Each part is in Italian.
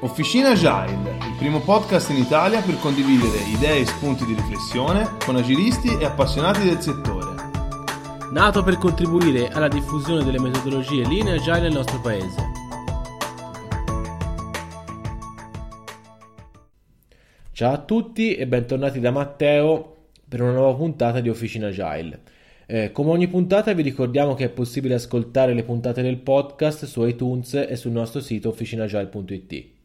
Officina Agile, il primo podcast in Italia per condividere idee e spunti di riflessione con agilisti e appassionati del settore. Nato per contribuire alla diffusione delle metodologie linee agile nel nostro paese. Ciao a tutti e bentornati da Matteo per una nuova puntata di Officina Agile. Eh, come ogni puntata vi ricordiamo che è possibile ascoltare le puntate del podcast su iTunes e sul nostro sito officinagile.it.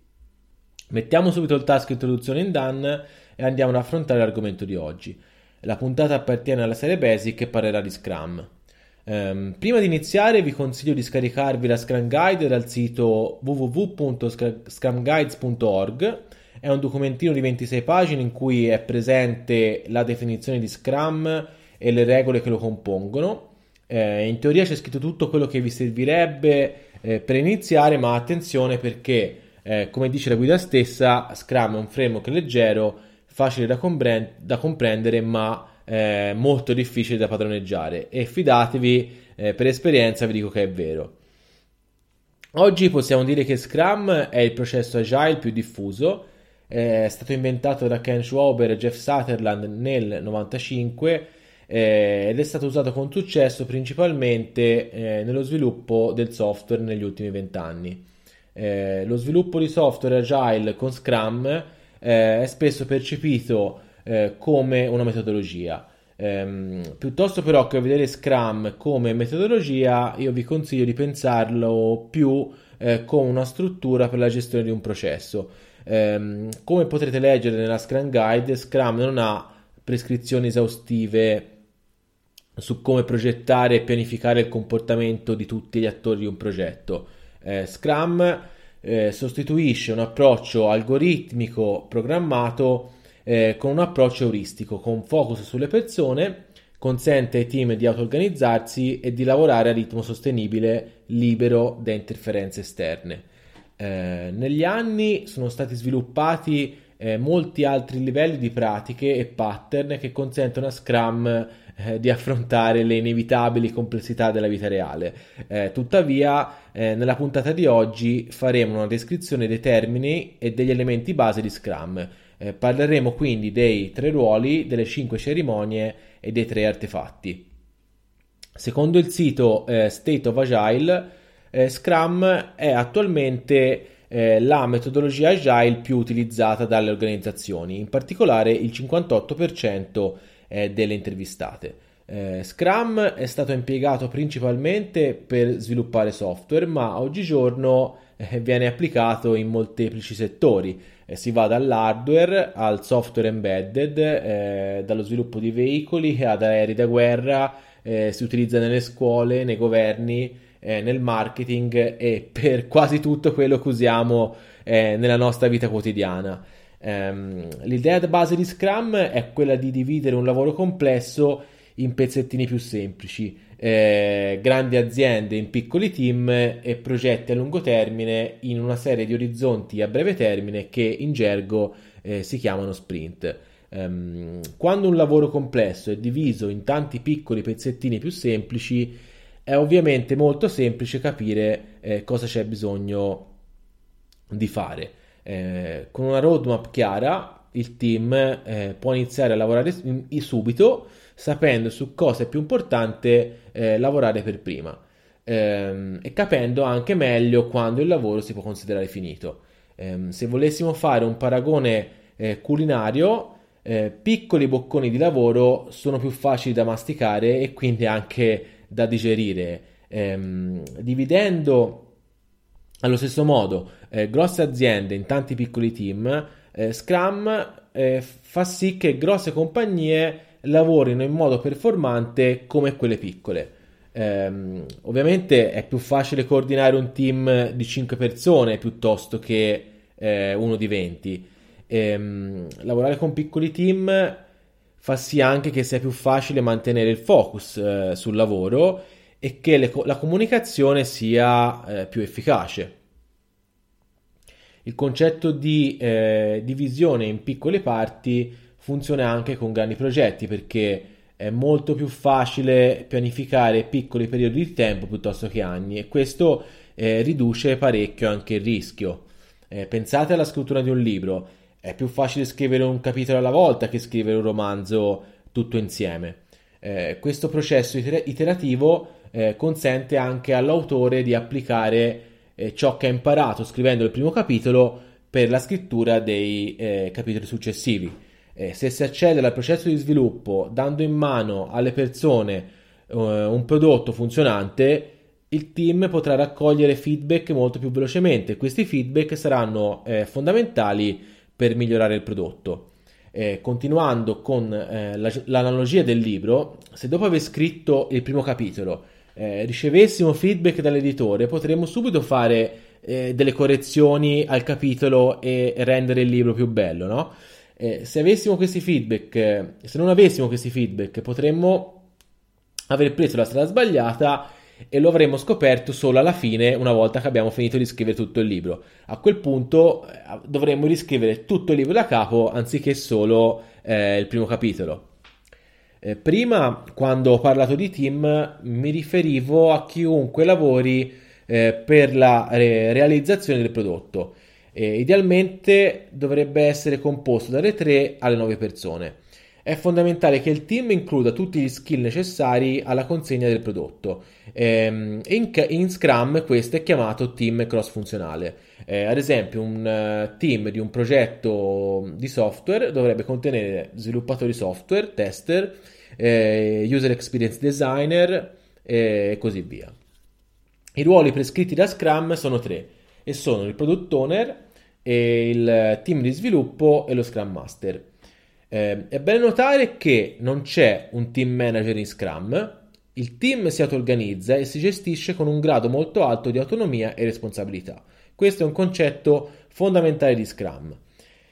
Mettiamo subito il tasto introduzione in done e andiamo ad affrontare l'argomento di oggi. La puntata appartiene alla serie Basic e parlerà di Scrum. Um, prima di iniziare vi consiglio di scaricarvi la Scrum Guide dal sito www.scrumguides.org. È un documentino di 26 pagine in cui è presente la definizione di Scrum e le regole che lo compongono. Eh, in teoria c'è scritto tutto quello che vi servirebbe eh, per iniziare, ma attenzione perché eh, come dice la guida stessa, Scrum è un framework leggero, facile da, comprend- da comprendere, ma eh, molto difficile da padroneggiare. E fidatevi, eh, per esperienza vi dico che è vero. Oggi possiamo dire che Scrum è il processo agile più diffuso. È stato inventato da Ken Schwaber e Jeff Sutherland nel 1995 eh, ed è stato usato con successo principalmente eh, nello sviluppo del software negli ultimi vent'anni. Eh, lo sviluppo di software agile con Scrum eh, è spesso percepito eh, come una metodologia. Ehm, piuttosto però che vedere Scrum come metodologia, io vi consiglio di pensarlo più eh, come una struttura per la gestione di un processo. Ehm, come potrete leggere nella Scrum Guide, Scrum non ha prescrizioni esaustive su come progettare e pianificare il comportamento di tutti gli attori di un progetto eh, Scrum eh, sostituisce un approccio algoritmico programmato eh, con un approccio euristico, con focus sulle persone, consente ai team di auto-organizzarsi e di lavorare a ritmo sostenibile, libero da interferenze esterne. Eh, negli anni sono stati sviluppati eh, molti altri livelli di pratiche e pattern che consentono a Scrum eh, di affrontare le inevitabili complessità della vita reale. Eh, tuttavia, eh, nella puntata di oggi faremo una descrizione dei termini e degli elementi base di Scrum. Eh, parleremo quindi dei tre ruoli, delle cinque cerimonie e dei tre artefatti. Secondo il sito eh, State of Agile, Scrum è attualmente la metodologia agile più utilizzata dalle organizzazioni, in particolare il 58% eh, delle intervistate. Eh, Scrum è stato impiegato principalmente per sviluppare software, ma oggigiorno eh, viene applicato in molteplici settori. Eh, si va dall'hardware al software embedded, eh, dallo sviluppo di veicoli ad aerei da guerra, eh, si utilizza nelle scuole, nei governi, nel marketing e per quasi tutto quello che usiamo nella nostra vita quotidiana. Um, l'idea base di Scrum è quella di dividere un lavoro complesso in pezzettini più semplici, eh, grandi aziende in piccoli team e progetti a lungo termine in una serie di orizzonti a breve termine che in gergo eh, si chiamano sprint. Um, quando un lavoro complesso è diviso in tanti piccoli pezzettini più semplici, è ovviamente molto semplice capire eh, cosa c'è bisogno di fare. Eh, con una roadmap chiara il team eh, può iniziare a lavorare subito sapendo su cosa è più importante eh, lavorare per prima ehm, e capendo anche meglio quando il lavoro si può considerare finito. Ehm, se volessimo fare un paragone eh, culinario, eh, piccoli bocconi di lavoro sono più facili da masticare e quindi anche da digerire. Ehm, dividendo allo stesso modo, eh, grosse aziende in tanti piccoli team, eh, Scrum eh, fa sì che grosse compagnie lavorino in modo performante come quelle piccole. Ehm, ovviamente è più facile coordinare un team di 5 persone piuttosto che eh, uno di 20. Ehm, lavorare con piccoli team fa sì anche che sia più facile mantenere il focus eh, sul lavoro e che le, la comunicazione sia eh, più efficace. Il concetto di eh, divisione in piccole parti funziona anche con grandi progetti perché è molto più facile pianificare piccoli periodi di tempo piuttosto che anni e questo eh, riduce parecchio anche il rischio. Eh, pensate alla scrittura di un libro, è più facile scrivere un capitolo alla volta che scrivere un romanzo tutto insieme. Eh, questo processo iter- iterativo eh, consente anche all'autore di applicare eh, ciò che ha imparato scrivendo il primo capitolo per la scrittura dei eh, capitoli successivi. Eh, se si accede al processo di sviluppo dando in mano alle persone eh, un prodotto funzionante, il team potrà raccogliere feedback molto più velocemente. Questi feedback saranno fondamentali per migliorare il prodotto. Eh, continuando con eh, la, l'analogia del libro, se dopo aver scritto il primo capitolo eh, ricevessimo feedback dall'editore, potremmo subito fare eh, delle correzioni al capitolo e rendere il libro più bello, no? Eh, se avessimo questi feedback, se non avessimo questi feedback, potremmo aver preso la strada sbagliata e lo avremmo scoperto solo alla fine, una volta che abbiamo finito di scrivere tutto il libro. A quel punto eh, dovremmo riscrivere tutto il libro da capo anziché solo eh, il primo capitolo. Eh, prima, quando ho parlato di team, mi riferivo a chiunque lavori eh, per la re- realizzazione del prodotto. idealmente dovrebbe essere composto dalle 3 alle 9 persone. È fondamentale che il team includa tutti gli skill necessari alla consegna del prodotto. Ehm, in, Scrum questo è chiamato team cross funzionale. Eh, ad esempio, un uh, team di un progetto di software dovrebbe contenere sviluppatori software, tester, eh, user experience designer eh, e così via. I ruoli prescritti da Scrum sono tre e sono il product owner, il team di sviluppo e lo Scrum Master. Eh, è bene notare che non c'è un team manager in Scrum, il team si auto-organizza e si gestisce con un grado molto alto di autonomia e responsabilità. Questo è un concetto fondamentale di Scrum.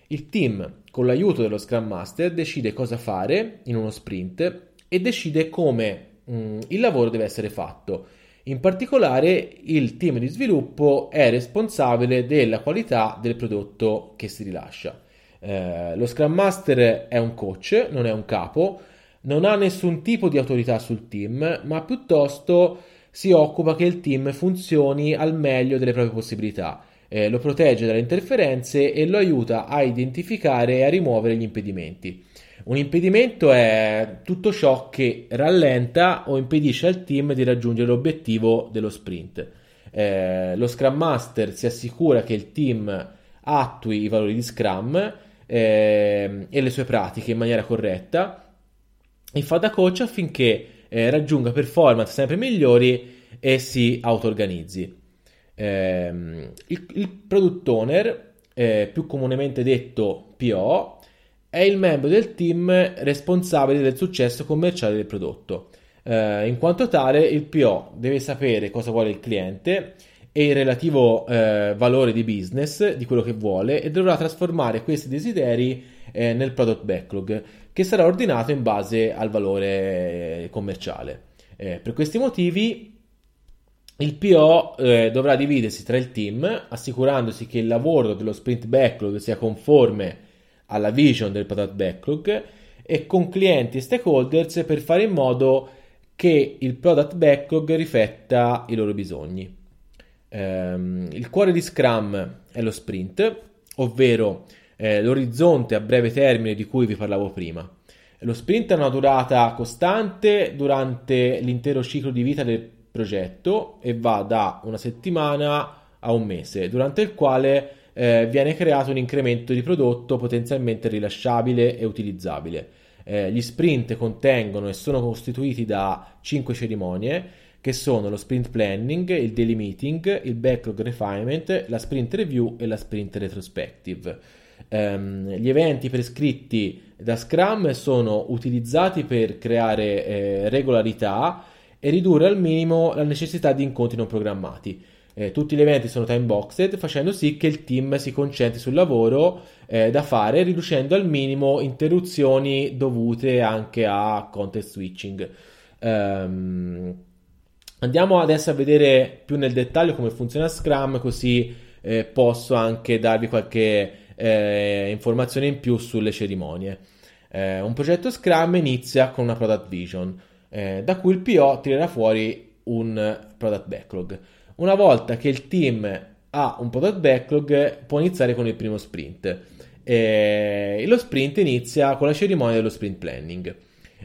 Il team, con l'aiuto dello Scrum Master, decide cosa fare in uno sprint e decide come mh, mm, il lavoro deve essere fatto. In particolare, il team di sviluppo è responsabile della qualità del prodotto che si rilascia. Eh, lo Scrum Master è un coach, non è un capo, non ha nessun tipo di autorità sul team, ma piuttosto si occupa che il team funzioni al meglio delle proprie possibilità. Eh, lo protegge dalle interferenze e lo aiuta a identificare e a rimuovere gli impedimenti. Un impedimento è tutto ciò che rallenta o impedisce al team di raggiungere l'obiettivo dello sprint. Eh, lo Scrum Master si assicura che il team attui i valori di Scrum eh, e le sue pratiche in maniera corretta e fa da coach affinché eh, raggiunga performance sempre migliori e si auto-organizzi. Eh, il, il, product owner, eh, più comunemente detto PO, è il membro del team responsabile del successo commerciale del prodotto. Eh, in quanto tale, il PO deve sapere cosa vuole il cliente e il relativo eh, valore di business di quello che vuole e dovrà trasformare questi desideri eh, nel product backlog che sarà ordinato in base al valore commerciale. Eh, per questi motivi il PO eh, dovrà dividersi tra il team assicurandosi che il lavoro dello sprint backlog sia conforme alla vision del product backlog e con clienti e stakeholders per fare in modo che il product backlog rifletta i loro bisogni. Ehm, il cuore di Scrum è lo sprint, ovvero eh, l'orizzonte a breve termine di cui vi parlavo prima. Lo sprint ha una durata costante durante l'intero ciclo di vita del progetto e va da una settimana a un mese, durante il quale eh, viene creato un incremento di prodotto potenzialmente rilasciabile e utilizzabile. Eh, gli sprint contengono e sono costituiti da 5 cerimonie che sono lo sprint planning, il daily meeting, il backlog refinement, la sprint review e la sprint retrospective. Um, gli eventi prescritti da Scrum sono utilizzati per creare eh, regolarità e ridurre al minimo la necessità di incontri non programmati. Eh, tutti gli eventi sono time boxed, facendo sì che il team si concentri sul lavoro eh, da fare, riducendo al minimo interruzioni dovute anche a content switching. Um, andiamo adesso a vedere più nel dettaglio come funziona Scrum, così eh, posso anche darvi qualche eh, informazione in più sulle cerimonie. Eh, un progetto Scrum inizia con una product vision, eh, da cui il PO tirerà fuori un product backlog. Una volta che il team ha un product backlog, può iniziare con il primo sprint. E lo sprint inizia con la cerimonia dello sprint planning.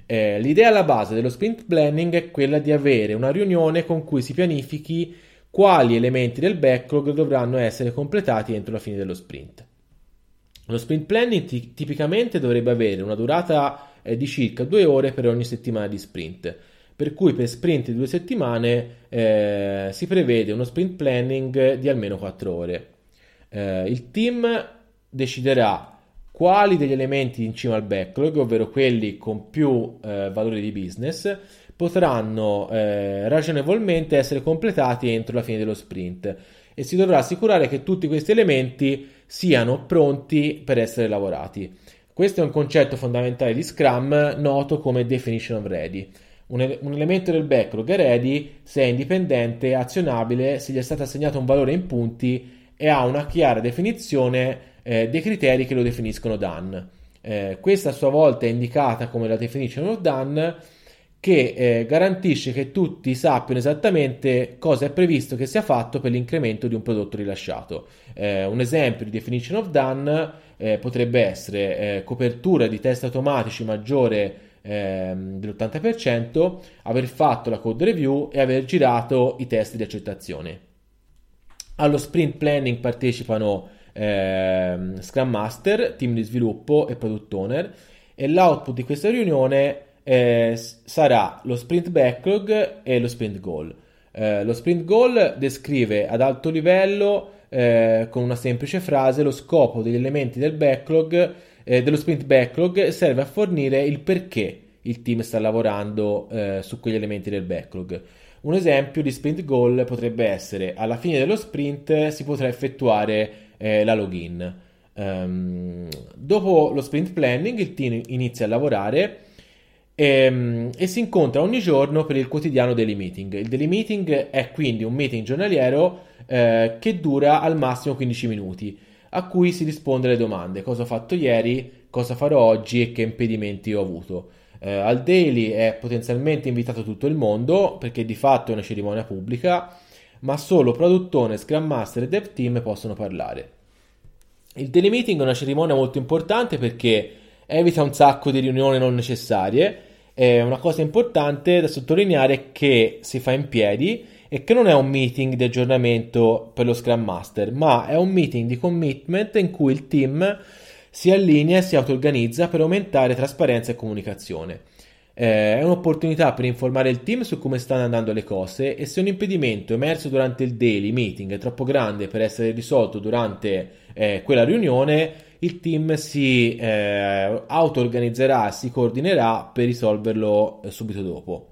Eh, l'idea alla base dello sprint planning è quella di avere una riunione con cui si pianifichi quali elementi del backlog dovranno essere completati entro la fine dello sprint. Lo sprint planning t- tipicamente dovrebbe avere una durata eh, di circa due ore per ogni settimana di sprint, per cui per sprint di due settimane eh, si prevede uno sprint planning di almeno 4 ore. Eh, il team deciderà quali degli elementi in cima al backlog, ovvero quelli con più eh, valore di business, potranno eh, ragionevolmente essere completati entro la fine dello sprint e si dovrà assicurare che tutti questi elementi siano pronti per essere lavorati. Questo è un concetto fondamentale di Scrum noto come definition of ready. Un, ele- un, elemento del backlog è ready se è indipendente, azionabile, se gli è stato assegnato un valore in punti e ha una chiara definizione eh, dei criteri che lo definiscono done. Eh, questa a sua volta è indicata come la definition of done che eh, garantisce che tutti sappiano esattamente cosa è previsto che sia fatto per l'incremento di un prodotto rilasciato. Eh, un esempio di definition of done eh, potrebbe essere eh, copertura di test automatici maggiore ehm, dell'80%, aver fatto la code review e aver girato i test di accettazione. Allo sprint planning partecipano ehm, Scrum Master, team di sviluppo e Product Owner e l'output di questa riunione eh, sarà lo sprint backlog e lo sprint goal. Eh, lo sprint goal descrive ad alto livello eh, con una semplice frase lo scopo degli elementi del backlog eh, dello sprint backlog serve a fornire il perché il team sta lavorando eh, su quegli elementi del backlog. Un esempio di sprint goal potrebbe essere alla fine dello sprint si potrà effettuare eh, la login. Um, dopo lo sprint planning il team inizia a lavorare e, ehm, e, si incontra ogni giorno per il quotidiano daily meeting. Il daily meeting è quindi un meeting giornaliero eh, che dura al massimo 15 minuti, a cui si risponde alle domande: cosa ho fatto ieri, cosa farò oggi e che impedimenti ho avuto. Eh, al daily è potenzialmente invitato tutto il mondo perché di fatto è una cerimonia pubblica, ma solo produttore, Scrum Master e Dev Team possono parlare. Il daily meeting è una cerimonia molto importante perché evita un sacco di riunioni non necessarie eh, una cosa importante da sottolineare è che si fa in piedi e che non è un meeting di aggiornamento per lo Scrum Master, ma è un meeting di commitment in cui il team si allinea e si auto-organizza per aumentare trasparenza e comunicazione. Eh, è un'opportunità per informare il team su come stanno andando le cose e se un impedimento emerso durante il daily meeting è troppo grande per essere risolto durante eh, quella riunione, il team si eh, auto-organizzerà, si coordinerà per risolverlo eh, subito dopo.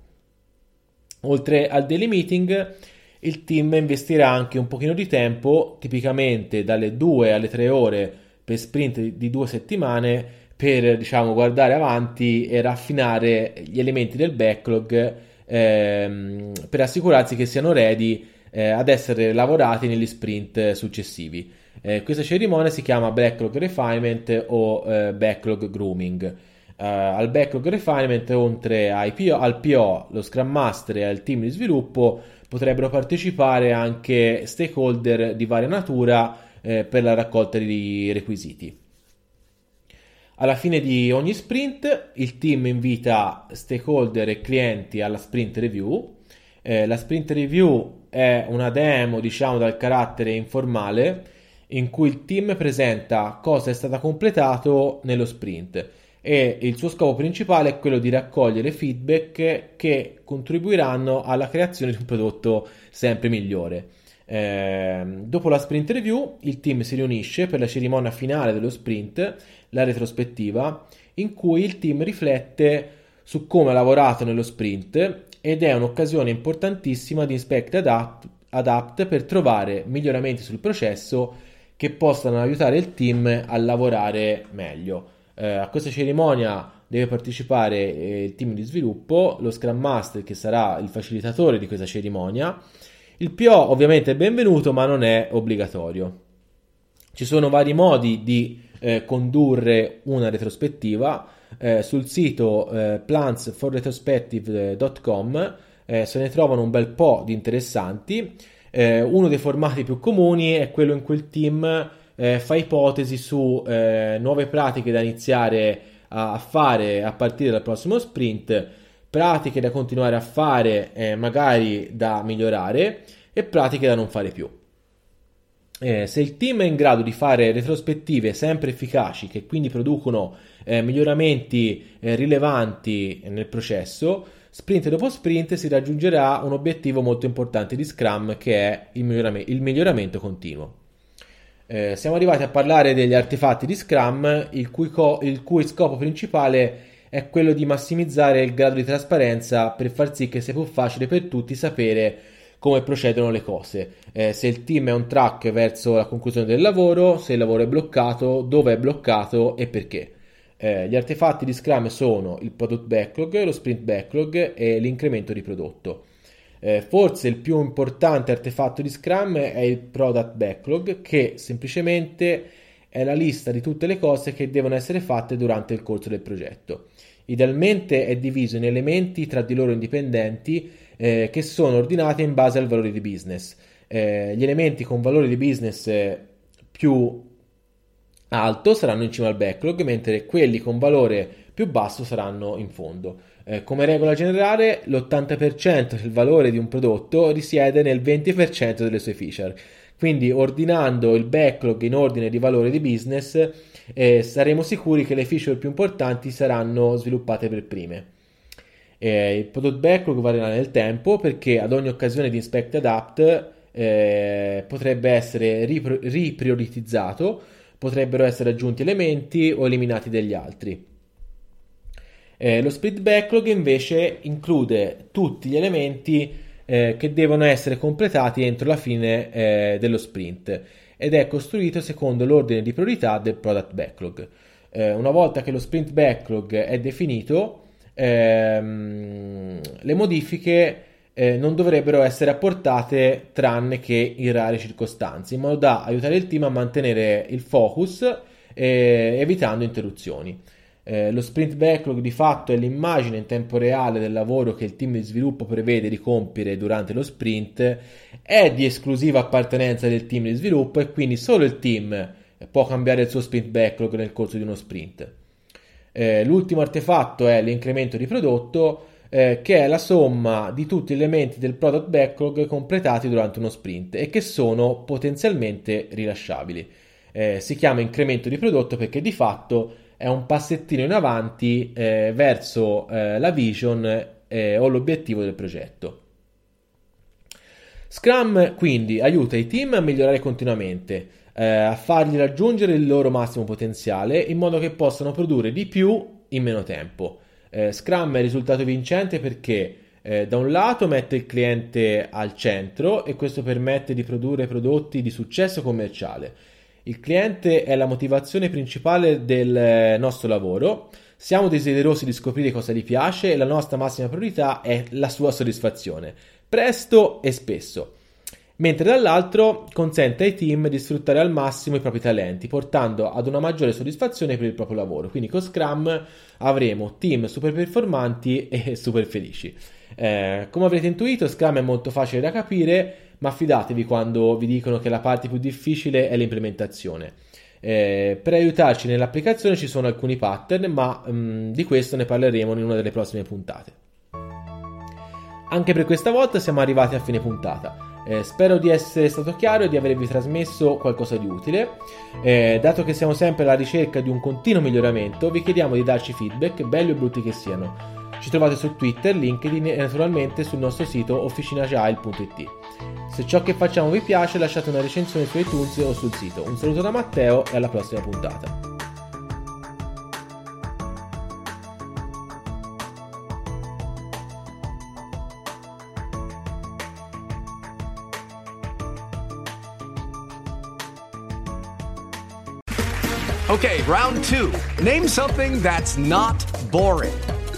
Oltre al daily meeting, il team investirà anche un pochino di tempo, tipicamente dalle 2 alle 3 ore per sprint di due settimane, per diciamo, guardare avanti e raffinare gli elementi del backlog ehm, per assicurarsi che siano ready eh, ad essere lavorati negli sprint successivi. Eh, questa cerimonia si chiama Backlog Refinement o eh, Backlog Grooming. Uh, al Backlog Refinement, oltre PO, al PO, lo Scrum Master e al team di sviluppo, potrebbero partecipare anche stakeholder di varia natura eh, per la raccolta di requisiti. Alla fine di ogni sprint, il team invita stakeholder e clienti alla sprint review. Eh, la sprint review è una demo, diciamo, dal carattere informale in cui il team presenta cosa è stato completato nello sprint e il suo scopo principale è quello di raccogliere feedback che contribuiranno alla creazione di un prodotto sempre migliore. Eh, dopo la sprint review, il team si riunisce per la cerimonia finale dello sprint, la retrospettiva, in cui il team riflette su come ha lavorato nello sprint ed è un'occasione importantissima di Inspect Adapt, Adapt per trovare miglioramenti sul processo che possano aiutare il team a lavorare meglio. Eh, a questa cerimonia deve partecipare eh, il team di sviluppo, lo Scrum Master che sarà il facilitatore di questa cerimonia. Il PO ovviamente è benvenuto ma non è obbligatorio. Ci sono vari modi di eh, condurre una retrospettiva. Eh, sul sito eh, plantsforretrospective.com eh, se ne trovano un bel po' di interessanti. Eh, uno dei formati più comuni è quello in cui il team eh, fa ipotesi su eh, nuove pratiche da iniziare a, fare a partire dal prossimo sprint, pratiche da continuare a fare, eh, magari da migliorare, e pratiche da non fare più. Eh, se il team è in grado di fare retrospettive sempre efficaci, che quindi producono eh, miglioramenti eh, rilevanti nel processo, sprint dopo sprint si raggiungerà un obiettivo molto importante di Scrum che è il, miglioram- il miglioramento continuo. Eh, siamo arrivati a parlare degli artefatti di Scrum, il cui, co- il cui, scopo principale è quello di massimizzare il grado di trasparenza per far sì che sia più facile per tutti sapere come procedono le cose. Eh, se il team è on track verso la conclusione del lavoro, se il lavoro è bloccato, dove è bloccato e perché. Eh, gli artefatti di Scrum sono il product backlog, lo sprint backlog e l'incremento di prodotto. Eh, forse il più importante artefatto di Scrum è il product backlog, che semplicemente è la lista di tutte le cose che devono essere fatte durante il corso del progetto. Idealmente è diviso in elementi tra di loro indipendenti eh, che sono ordinati in base al valore di business. Eh, gli elementi con valore di business eh, più alto saranno in cima al backlog, mentre quelli con valore più basso saranno in fondo. Eh, come regola generale, l'80% del valore di un prodotto risiede nel 20% delle sue feature. Quindi, ordinando il backlog in ordine di valore di business, eh, saremo sicuri che le feature più importanti saranno sviluppate per prime. Eh, il product backlog varierà nel tempo perché ad ogni occasione di inspect adapt eh, potrebbe essere ripro- riprioritizzato potrebbero essere aggiunti elementi o eliminati degli altri. Eh, lo split backlog invece include tutti gli elementi eh, che devono essere completati entro la fine eh, dello sprint ed è costruito secondo l'ordine di priorità del product backlog. Eh, una volta che lo sprint backlog è definito, ehm, le modifiche eh, non dovrebbero essere apportate tranne che in rare circostanze, in modo da aiutare il team a mantenere il focus eh, evitando interruzioni. Eh, lo sprint backlog di fatto è l'immagine in tempo reale del lavoro che il team di sviluppo prevede di compiere durante lo sprint, è di esclusiva appartenenza del team di sviluppo e quindi solo il team può cambiare il suo sprint backlog nel corso di uno sprint. Eh, l'ultimo artefatto è l'incremento di prodotto eh, che è la somma di tutti gli elementi del product backlog completati durante uno sprint e che sono potenzialmente rilasciabili. Eh, si chiama incremento di prodotto perché di fatto è un passettino in avanti eh, verso eh, la vision eh, o l'obiettivo del progetto. Scrum quindi aiuta i team a migliorare continuamente, eh, a fargli raggiungere il loro massimo potenziale in modo che possano produrre di più in meno tempo. Eh, Scrum è risultato vincente perché eh, da un lato mette il cliente al centro e questo permette di produrre prodotti di successo commerciale. Il cliente è la motivazione principale del eh, nostro lavoro. Siamo desiderosi di scoprire cosa gli piace e la nostra massima priorità è la sua soddisfazione, presto e spesso mentre dall'altro consente ai team di sfruttare al massimo i propri talenti, portando ad una maggiore soddisfazione per il proprio lavoro. Quindi con Scrum avremo team super performanti e super felici. Eh, come avrete intuito, Scrum è molto facile da capire, ma fidatevi quando vi dicono che la parte più difficile è l'implementazione. Eh, per aiutarci nell'applicazione ci sono alcuni pattern, ma mh, mm, di questo ne parleremo in una delle prossime puntate. Anche per questa volta siamo arrivati a fine puntata. Eh, spero di essere stato chiaro e di avervi trasmesso qualcosa di utile. Eh, dato che siamo sempre alla ricerca di un continuo miglioramento, vi chiediamo di darci feedback, belli o brutti che siano. Ci trovate su Twitter, LinkedIn e naturalmente sul nostro sito officinagile.it. Se ciò che facciamo vi piace lasciate una recensione su iTunes o sul sito. Un saluto da Matteo e alla prossima puntata. Ok, round 2. Name something that's not boring.